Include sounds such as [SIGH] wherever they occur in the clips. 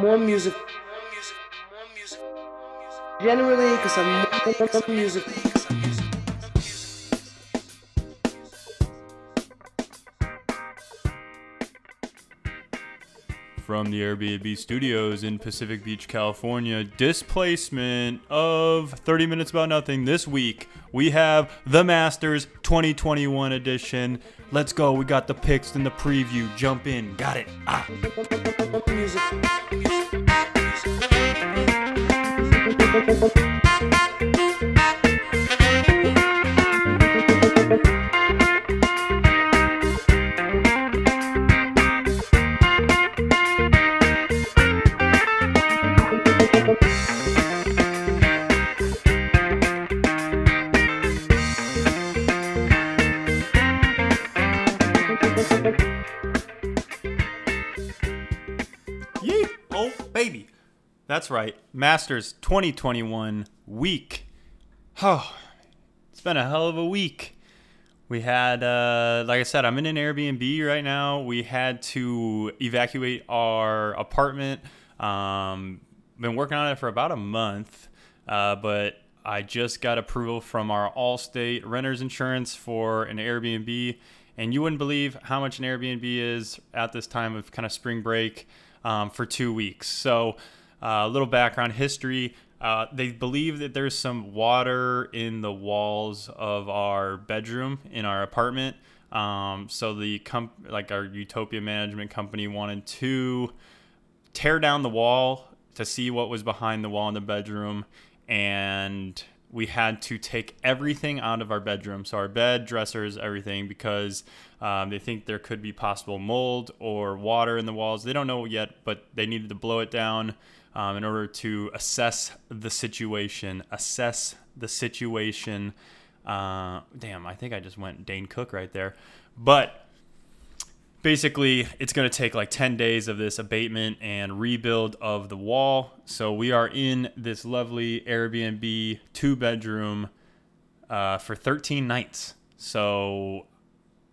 more music. Generally, because I'm more music. From the Airbnb studios in Pacific Beach, California, displacement of 30 Minutes About Nothing this week. We have the Masters 2021 edition. Let's go. We got the picks and the preview. Jump in. Got it. Ah. Yee! [LAUGHS] That's right. Masters 2021 week. Oh, it's been a hell of a week. We had, uh, like I said, I'm in an Airbnb right now. We had to evacuate our apartment. Um, been working on it for about a month, uh, but I just got approval from our Allstate renters insurance for an Airbnb. And you wouldn't believe how much an Airbnb is at this time of kind of spring break um, for two weeks. So, a little background history. Uh, they believe that there's some water in the walls of our bedroom in our apartment. Um, so the comp- like our Utopia management company wanted to tear down the wall to see what was behind the wall in the bedroom, and we had to take everything out of our bedroom. So our bed, dressers, everything, because um, they think there could be possible mold or water in the walls. They don't know yet, but they needed to blow it down um, in order to assess the situation. Assess the situation. Uh, damn, I think I just went Dane Cook right there. But basically it's going to take like 10 days of this abatement and rebuild of the wall so we are in this lovely airbnb two bedroom uh, for 13 nights so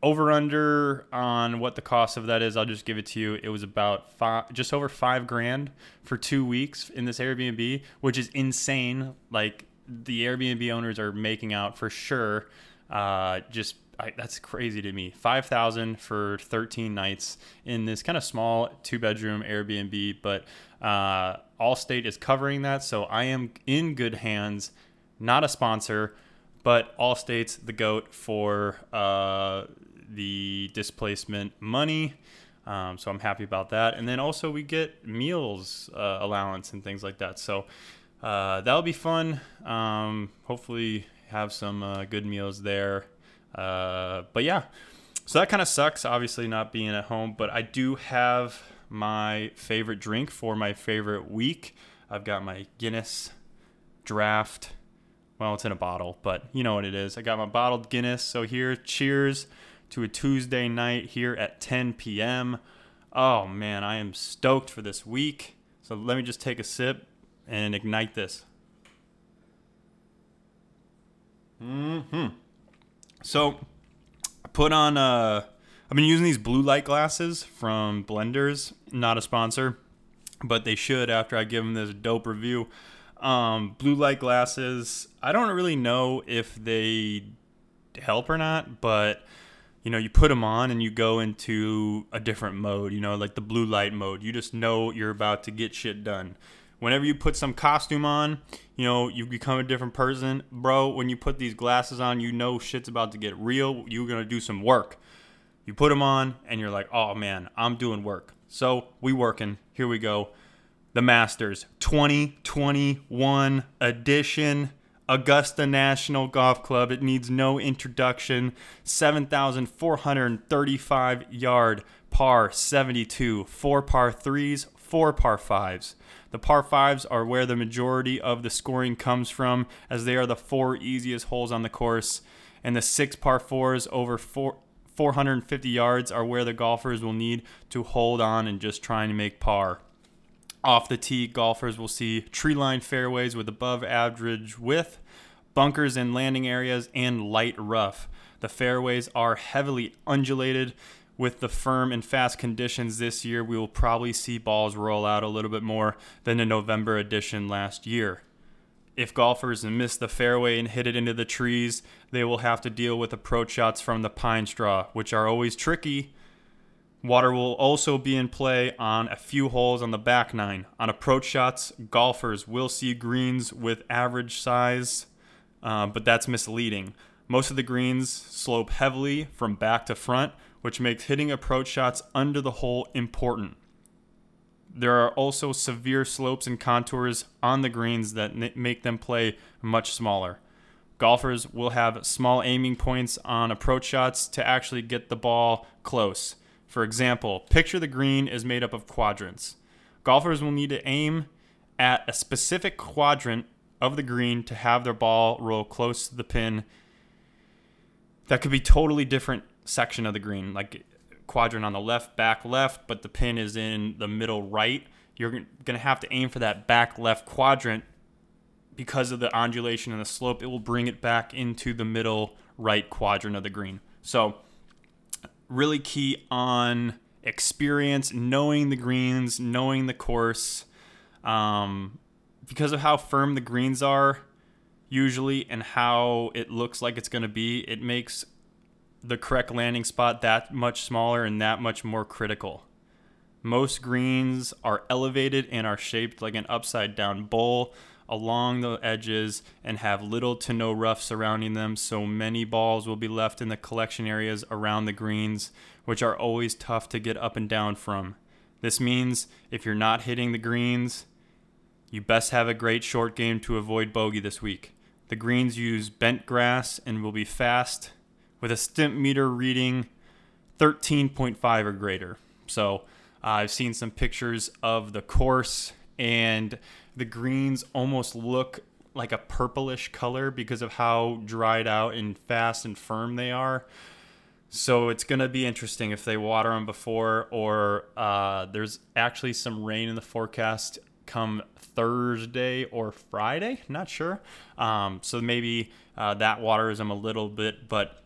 over under on what the cost of that is i'll just give it to you it was about five just over five grand for two weeks in this airbnb which is insane like the airbnb owners are making out for sure uh, just I, that's crazy to me. Five thousand for thirteen nights in this kind of small two bedroom Airbnb, but uh, Allstate is covering that, so I am in good hands. Not a sponsor, but Allstate's the goat for uh, the displacement money. Um, so I'm happy about that. And then also we get meals uh, allowance and things like that. So uh, that'll be fun. Um, hopefully have some uh, good meals there. Uh, but yeah, so that kind of sucks, obviously not being at home. But I do have my favorite drink for my favorite week. I've got my Guinness draft. Well, it's in a bottle, but you know what it is. I got my bottled Guinness. So here, cheers to a Tuesday night here at 10 p.m. Oh man, I am stoked for this week. So let me just take a sip and ignite this. Hmm. So I put on. Uh, I've been using these blue light glasses from Blenders. Not a sponsor, but they should after I give them this dope review. Um, blue light glasses. I don't really know if they help or not, but you know, you put them on and you go into a different mode. You know, like the blue light mode. You just know you're about to get shit done whenever you put some costume on, you know, you become a different person. Bro, when you put these glasses on, you know shit's about to get real. You're going to do some work. You put them on and you're like, "Oh man, I'm doing work." So, we working. Here we go. The Masters 2021 edition Augusta National Golf Club. It needs no introduction. 7,435 yard par 72, four par threes, four par fives. The par fives are where the majority of the scoring comes from, as they are the four easiest holes on the course. And the six par fours over four, 450 yards are where the golfers will need to hold on and just trying to make par. Off the tee, golfers will see tree lined fairways with above average width, bunkers and landing areas, and light rough. The fairways are heavily undulated with the firm and fast conditions this year, we will probably see balls roll out a little bit more than the November edition last year. If golfers miss the fairway and hit it into the trees, they will have to deal with approach shots from the pine straw, which are always tricky. Water will also be in play on a few holes on the back nine. On approach shots, golfers will see greens with average size, uh, but that's misleading. Most of the greens slope heavily from back to front, which makes hitting approach shots under the hole important. There are also severe slopes and contours on the greens that make them play much smaller. Golfers will have small aiming points on approach shots to actually get the ball close. For example, picture the green is made up of quadrants. Golfers will need to aim at a specific quadrant of the green to have their ball roll close to the pin. That could be totally different section of the green, like quadrant on the left, back left, but the pin is in the middle right. You're going to have to aim for that back left quadrant because of the undulation and the slope. It will bring it back into the middle right quadrant of the green. So, really key on experience, knowing the greens, knowing the course. Um, because of how firm the greens are, usually, and how it looks like it's going to be, it makes the correct landing spot that much smaller and that much more critical. Most greens are elevated and are shaped like an upside down bowl along the edges and have little to no rough surrounding them, so many balls will be left in the collection areas around the greens, which are always tough to get up and down from. This means if you're not hitting the greens, you best have a great short game to avoid bogey this week. The greens use bent grass and will be fast with a stimp meter reading 13.5 or greater. So uh, I've seen some pictures of the course, and the greens almost look like a purplish color because of how dried out and fast and firm they are. So it's going to be interesting if they water them before, or uh, there's actually some rain in the forecast come Thursday or Friday. Not sure. Um, so maybe uh, that waters them a little bit, but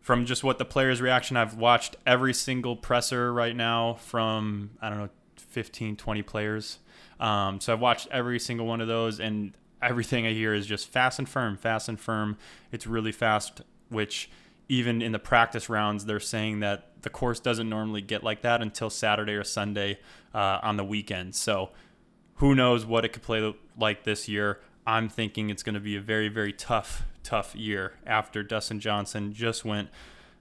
from just what the players' reaction, I've watched every single presser right now from, I don't know, 15, 20 players. Um, so I've watched every single one of those, and everything I hear is just fast and firm, fast and firm. It's really fast, which even in the practice rounds, they're saying that the course doesn't normally get like that until Saturday or Sunday uh, on the weekend. So who knows what it could play like this year. I'm thinking it's going to be a very, very tough, tough year after Dustin Johnson just went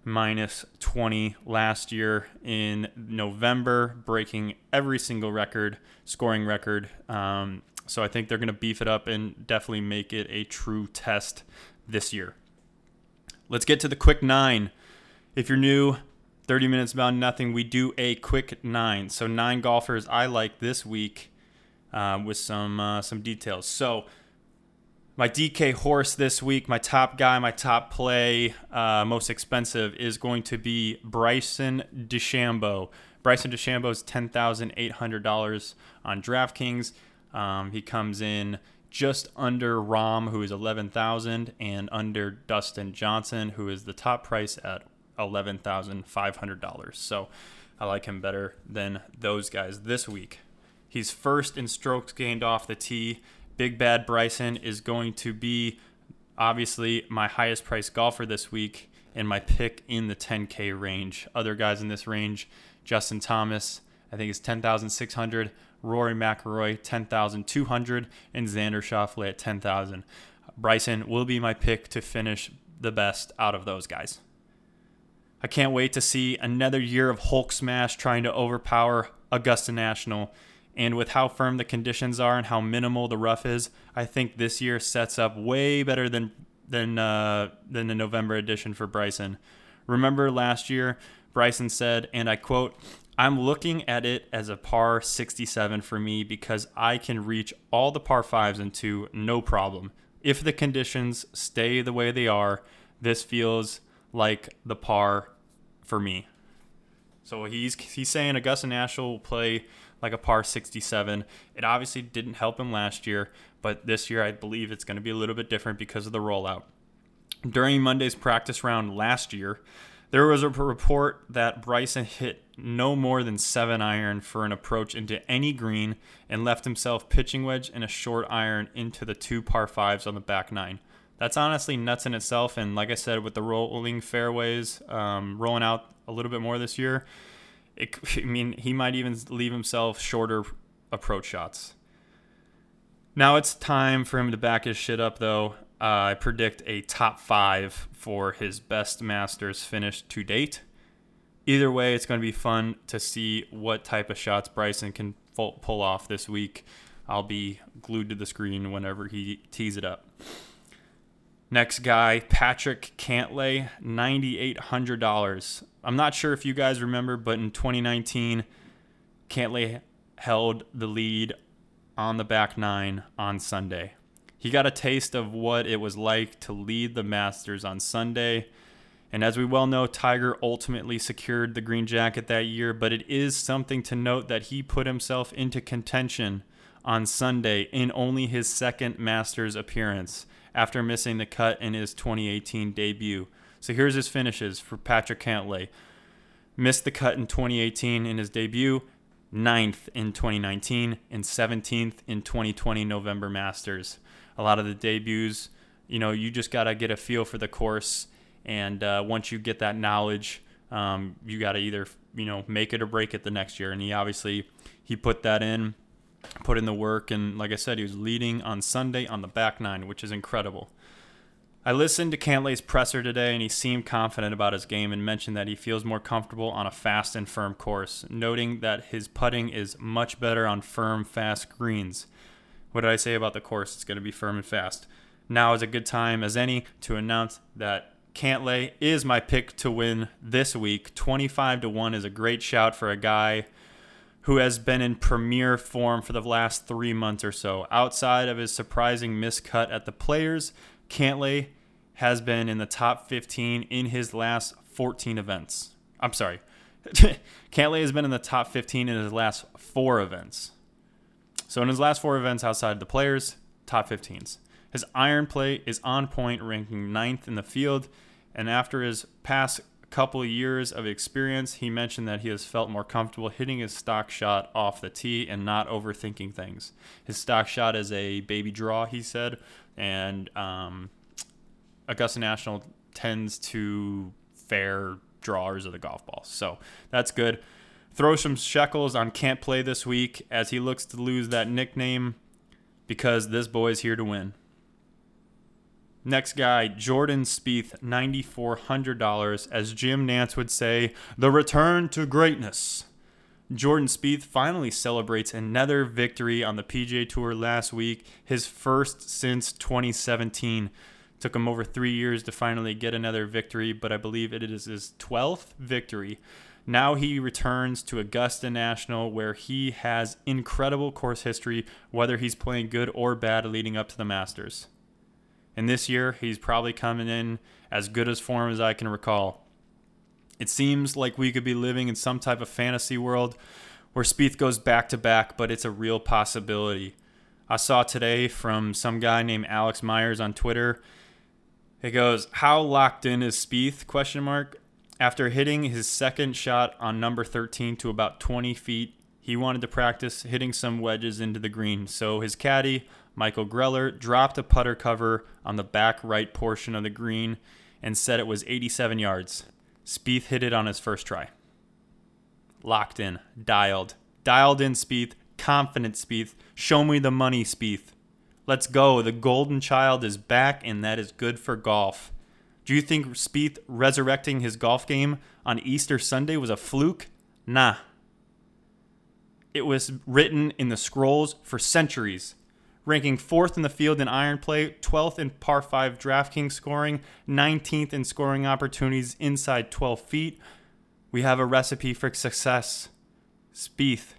minus 20 last year in November, breaking every single record, scoring record. Um, so I think they're going to beef it up and definitely make it a true test this year. Let's get to the quick nine. If you're new, 30 minutes about nothing, we do a quick nine. So nine golfers I like this week uh, with some uh, some details. So my DK horse this week, my top guy, my top play, uh, most expensive is going to be Bryson DeChambeau. Bryson DeChambeau is ten thousand eight hundred dollars on DraftKings. Um, he comes in just under Rahm, who is eleven thousand, and under Dustin Johnson, who is the top price at eleven thousand five hundred dollars. So I like him better than those guys this week. He's first in strokes gained off the tee Big Bad Bryson is going to be obviously my highest priced golfer this week and my pick in the 10K range. Other guys in this range, Justin Thomas, I think is 10,600. Rory McIlroy, 10,200. And Xander Schauffele at 10,000. Bryson will be my pick to finish the best out of those guys. I can't wait to see another year of Hulk Smash trying to overpower Augusta National and with how firm the conditions are and how minimal the rough is, I think this year sets up way better than than uh, than the November edition for Bryson. Remember last year, Bryson said, and I quote, I'm looking at it as a par 67 for me because I can reach all the par fives into no problem. If the conditions stay the way they are, this feels like the par for me. So he's he's saying Augusta National will play like a par 67. It obviously didn't help him last year, but this year I believe it's going to be a little bit different because of the rollout. During Monday's practice round last year, There was a report that Bryson hit no more than seven iron for an approach into any green and left himself pitching wedge and a short iron into the two par fives on the back nine. That's honestly nuts in itself. And like I said, with the rolling fairways um, rolling out a little bit more this year, it, [LAUGHS] I mean, he might even leave himself shorter approach shots. Now it's time for him to back his shit up, though. Uh, I predict a top five for his best Masters finish to date. Either way, it's going to be fun to see what type of shots Bryson can pull off this week. I'll be glued to the screen whenever he tees it up. Next guy, Patrick Cantlay, $9,800. I'm not sure if you guys remember, but in 2019, Cantlay held the lead on the back nine on Sunday. He got a taste of what it was like to lead the Masters on Sunday. And as we well know, Tiger ultimately secured the green jacket that year, but it is something to note that he put himself into contention on Sunday in only his second Masters appearance after missing the cut in his 2018 debut. So here's his finishes for Patrick Cantlay. Missed the cut in 2018 in his debut, 9th in 2019, and 17th in 2020 November Masters a lot of the debuts, you know, you just got to get a feel for the course. And uh, once you get that knowledge, um, you got to either, you know, make it or break it the next year. And he obviously, he put that in, put in the work. And like I said, he was leading on Sunday on the back nine, which is incredible. I listened to Cantlay's presser today, and he seemed confident about his game and mentioned that he feels more comfortable on a fast and firm course, noting that his putting is much better on firm, fast greens. What did I say about the course? It's going to be firm and fast. Now is a good time as any to announce that Cantlay is my pick to win this week. 25 to 1 is a great shout for a guy who has been in premier form for the last three months or so. Outside of his surprising miscut at the Players, Cantlay has been in the top 15 in his last 14 events. I'm sorry. [LAUGHS] Cantlay has been in the top 15 in his last four events. So in his last four events outside of the players, top 15s. His iron play is on point, ranking ninth in the field. And after his past couple years of experience, he mentioned that he has felt more comfortable hitting his stock shot off the tee and not overthinking things. His stock shot is a baby draw, he said, and um, Augusta National tends to fair drawers of the golf ball. So that's good. Throw some shekels on can't play this week as he looks to lose that nickname because this boy is here to win. Next guy, Jordan Spieth, $9,400. As Jim Nantz would say, the return to greatness. Jordan Spieth finally celebrates another victory on the PGA Tour last week, his first since 2017. Took him over three years to finally get another victory, but I believe it is his 12th victory. Now he returns to Augusta National, where he has incredible course history, whether he's playing good or bad leading up to the Masters. And this year, he's probably coming in as good as form as I can recall. It seems like we could be living in some type of fantasy world where Spieth goes back to back, but it's a real possibility. I saw today from some guy named Alex Myers on Twitter. It goes, "How locked in is Spieth?" Question mark. After hitting his second shot on number 13 to about 20 feet, he wanted to practice hitting some wedges into the green. So his caddy, Michael Greller, dropped a putter cover on the back right portion of the green and said it was 87 yards. Spieth hit it on his first try. Locked in, dialed, dialed in Spieth, confident Spieth. Show me the money, Spieth. Let's go. The golden child is back, and that is good for golf. Do you think Spieth resurrecting his golf game on Easter Sunday was a fluke? Nah. It was written in the scrolls for centuries. Ranking fourth in the field in iron play, 12th in par 5 DraftKings scoring, 19th in scoring opportunities inside 12 feet. We have a recipe for success. Spieth.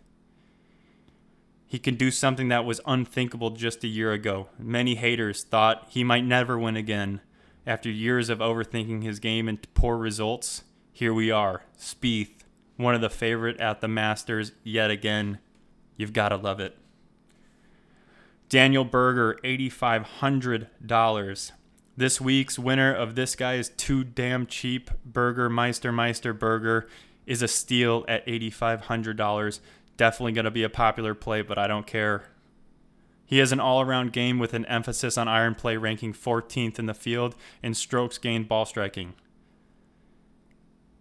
He can do something that was unthinkable just a year ago. Many haters thought he might never win again. After years of overthinking his game and poor results, here we are. Spieth, one of the favorite at the Masters yet again. You've got to love it. Daniel Berger, $8,500. This week's winner of this guy is too damn cheap. Burger Meister Meister Burger is a steal at $8,500. Definitely going to be a popular play, but I don't care. He has an all around game with an emphasis on iron play, ranking 14th in the field in strokes gained ball striking.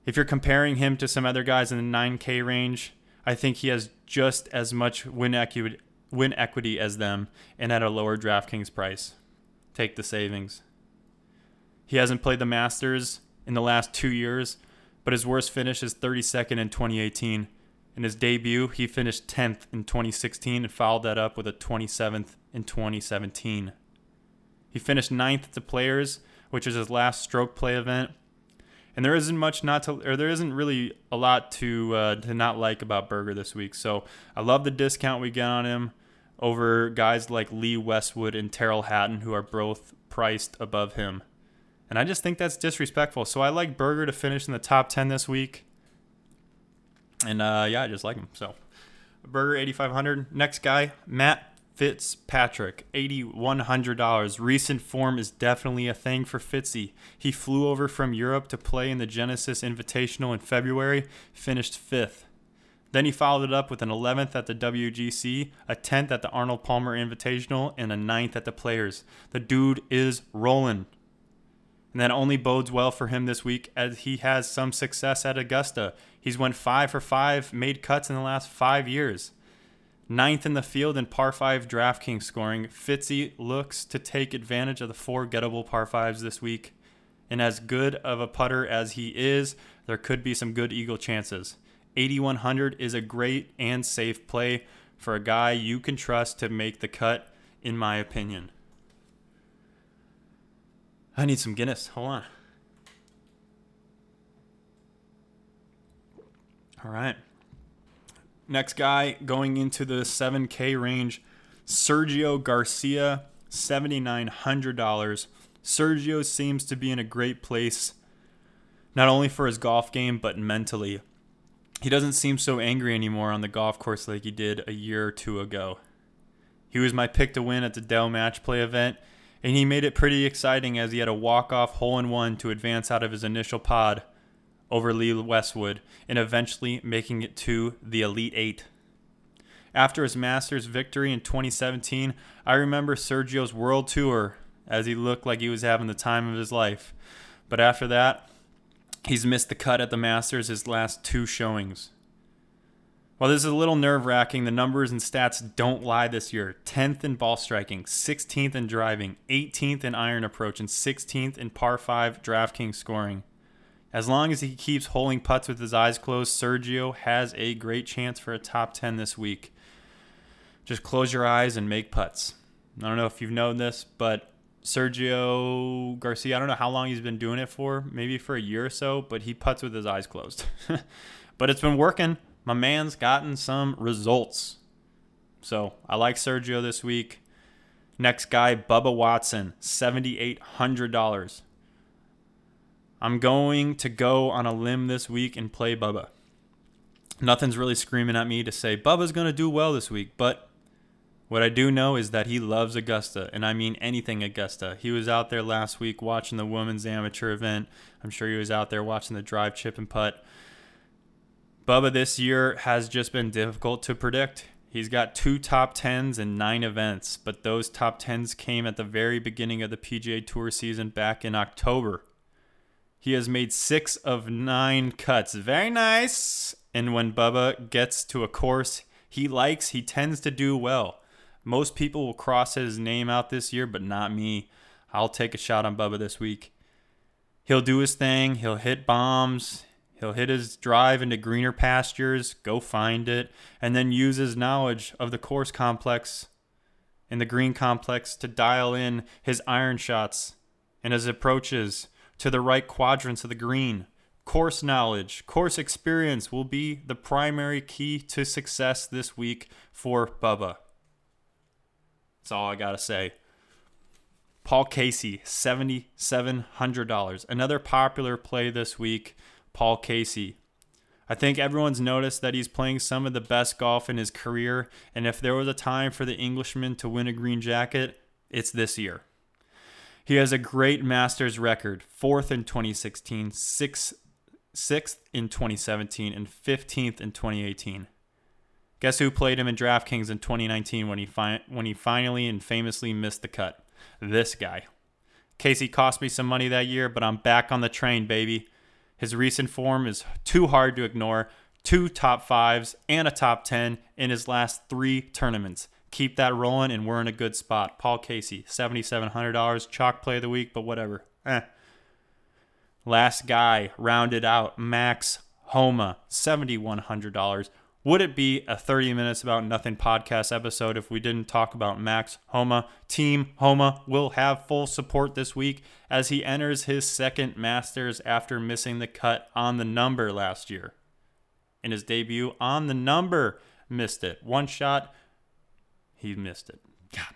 If you're comparing him to some other guys in the 9K range, I think he has just as much win equity, win equity as them and at a lower DraftKings price. Take the savings. He hasn't played the Masters in the last two years, but his worst finish is 32nd in 2018. In his debut, he finished 10th in 2016 and followed that up with a 27th in 2017. He finished 9th at the Players, which was his last stroke play event, and there isn't much not to, or there isn't really a lot to uh, to not like about Berger this week. So I love the discount we get on him over guys like Lee Westwood and Tyrrell Hatton, who are both priced above him. And I just think that's disrespectful. So I like Berger to finish in the top 10 this week. And uh, yeah, I just like him. So Berger 8500. Next guy, Matt Fitzpatrick, $8,100. Recent form is definitely a thing for Fitzy. He flew over from Europe to play in the Genesis Invitational in February, finished fifth. Then he followed it up with an 11th at the WGC, a 10th at the Arnold Palmer Invitational, and a 9th at the Players. The dude is rolling. And that only bodes well for him this week as he has some success at Augusta. He's went five for five, made cuts in the last five years ninth in the field in par 5 DraftKings scoring. Fitzy looks to take advantage of the four gettable par 5s this week. And as good of a putter as he is, there could be some good eagle chances. 8100 is a great and safe play for a guy you can trust to make the cut, in my opinion. I need some Guinness. Hold on. All right. Next guy going into the 7K range, Sergio Garcia, $7,900. Sergio seems to be in a great place, not only for his golf game, but mentally. He doesn't seem so angry anymore on the golf course like he did a year or two ago. He was my pick to win at the Dell Match Play event, and he made it pretty exciting as he had a walk off hole in one to advance out of his initial pod over Lee Westwood and eventually making it to the Elite Eight. After his Masters victory in 2017, I remember Sergio's world tour as he looked like he was having the time of his life. But after that, he's missed the cut at the Masters his last two showings. While this is a little nerve wracking, the numbers and stats don't lie this year 10th in ball striking, 16th in driving, 18th in iron approach, and 16th in par 5 DraftKings scoring. As long as he keeps holding putts with his eyes closed, Sergio has a great chance for a top 10 this week. Just close your eyes and make putts. I don't know if you've known this, but Sergio Garcia, I don't know how long he's been doing it for, maybe for a year or so, but he puts with his eyes closed. [LAUGHS] but it's been working. My man's gotten some results. So I like Sergio this week. Next guy, Bubba Watson, $7,800. I'm going to go on a limb this week and play Bubba. Nothing's really screaming at me to say Bubba's going to do well this week, but what I do know is that he loves Augusta, and I mean anything Augusta. He was out there last week watching the women's amateur event. I'm sure he was out there watching the drive, chip, and putt. Bubba this year has just been difficult to predict. He's got two top 10s and nine events, but those top 10s came at the very beginning of the PGA Tour season back in October. He has made six of nine cuts. Very nice. And when Bubba gets to a course he likes, he tends to do well. Most people will cross his name out this year, but not me. I'll take a shot on Bubba this week. He'll do his thing. He'll hit bombs. He'll hit his drive into greener pastures, go find it, and then use his knowledge of the course complex and the green complex to dial in his iron shots and his approaches to the right quadrants of the green. Course knowledge, course experience will be the primary key to success this week for Bubba. That's all I got to say. Paul Casey, $7,700. Another popular play this week, Paul Casey. I think everyone's noticed that he's playing some of the best golf in his career, and if there was a time for the Englishman to win a green jacket, it's this year. He has a great Masters record, fourth in 2016, sixth, sixth in 2017, and 15th in 2018. Guess who played him in DraftKings in 2019 when he fi- when he finally and famously missed the cut? This guy. Casey cost me some money that year, but I'm back on the train, baby. His recent form is too hard to ignore. Two top fives and a top 10 in his last three tournaments. Keep that rolling, and we're in a good spot. Paul Casey, $7,700, chalk play of the week, but whatever. Eh. Last guy rounded out Max Homa, $7,100. Would it be a 30 minutes about nothing podcast episode if we didn't talk about Max Homa? Team Homa will have full support this week as he enters his second Masters after missing the cut on the number last year. In his debut on the number, missed it. One shot, he missed it. God,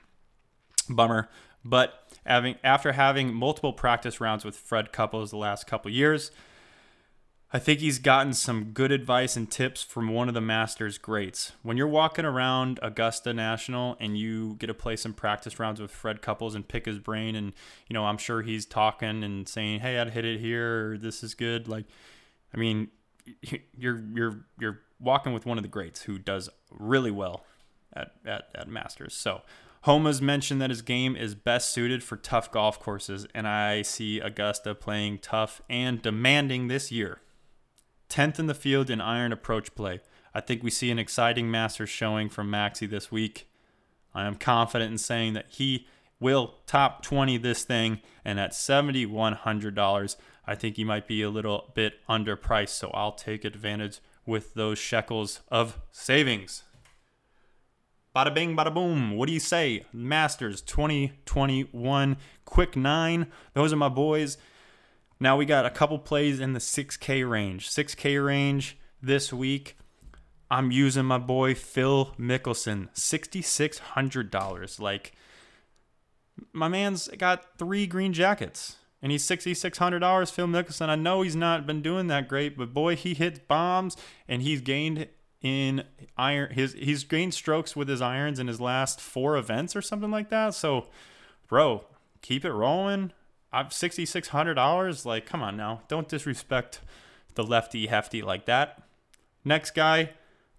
bummer. But having after having multiple practice rounds with Fred Couples the last couple years, I think he's gotten some good advice and tips from one of the Masters greats. When you're walking around Augusta National and you get to play some practice rounds with Fred Couples and pick his brain, and you know I'm sure he's talking and saying, "Hey, I'd hit it here," or "This is good." Like, I mean, you're you're you're walking with one of the greats who does really well at at, at Masters. So Homa's mentioned that his game is best suited for tough golf courses, and I see Augusta playing tough and demanding this year. 10th in the field in iron approach play. I think we see an exciting Masters showing from Maxi this week. I am confident in saying that he will top 20 this thing, and at $7,100, I think he might be a little bit underpriced, so I'll take advantage with those shekels of savings. Bada bing, bada boom. What do you say? Masters 2021, quick nine. Those are my boys. Now we got a couple plays in the 6K range. 6K range this week. I'm using my boy Phil Mickelson, $6,600. Like, my man's got three green jackets and he's $6,600. Phil Mickelson, I know he's not been doing that great, but boy, he hits bombs and he's gained in iron his he's gained strokes with his irons in his last four events or something like that. So, bro, keep it rolling. I'm sixty six hundred dollars. Like, come on now, don't disrespect the lefty hefty like that. Next guy,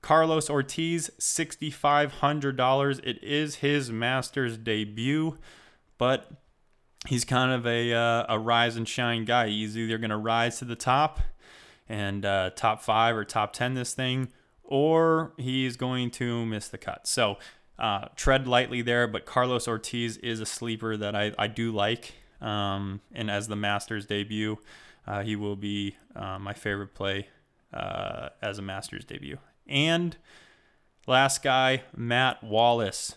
Carlos Ortiz, sixty five hundred dollars. It is his Masters debut, but he's kind of a uh, a rise and shine guy. He's either gonna rise to the top and uh, top five or top ten this thing or he's going to miss the cut. So uh, tread lightly there, but Carlos Ortiz is a sleeper that I, I do like. Um, and as the Masters debut, uh, he will be uh, my favorite play uh, as a Masters debut. And last guy, Matt Wallace,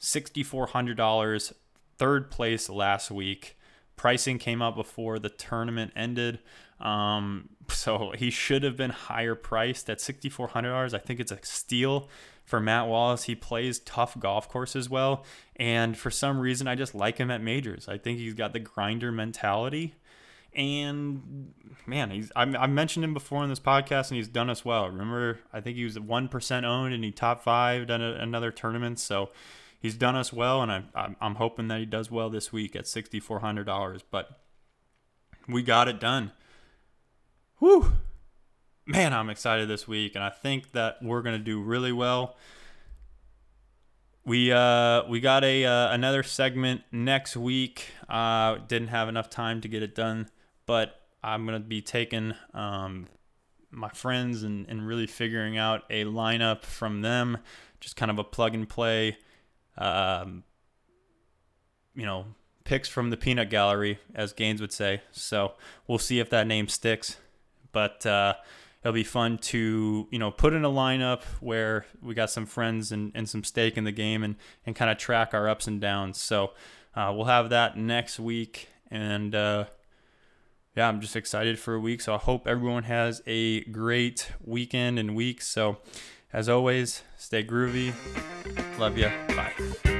$6,400, third place last week. Pricing came out before the tournament ended. Um, [LAUGHS] so he should have been higher priced at $6,400. I think it's a steal for Matt Wallace. He plays tough golf courses well. And for some reason, I just like him at majors. I think he's got the grinder mentality. And man, he's I, I mentioned him before in this podcast, and he's done us well. Remember, I think he was one percent owned, and he top five done another tournament. So he's done us well, and I, I'm hoping that he does well this week at sixty four hundred dollars. But we got it done. Whew. Man, I'm excited this week, and I think that we're gonna do really well. We uh we got a uh, another segment next week. Uh, didn't have enough time to get it done, but I'm gonna be taking um my friends and, and really figuring out a lineup from them, just kind of a plug and play. Um, you know, picks from the peanut gallery, as Gaines would say. So we'll see if that name sticks but uh, it'll be fun to you know put in a lineup where we got some friends and, and some stake in the game and and kind of track our ups and downs. So uh, we'll have that next week, and uh, yeah, I'm just excited for a week. So I hope everyone has a great weekend and week. So as always, stay groovy. Love you. Bye.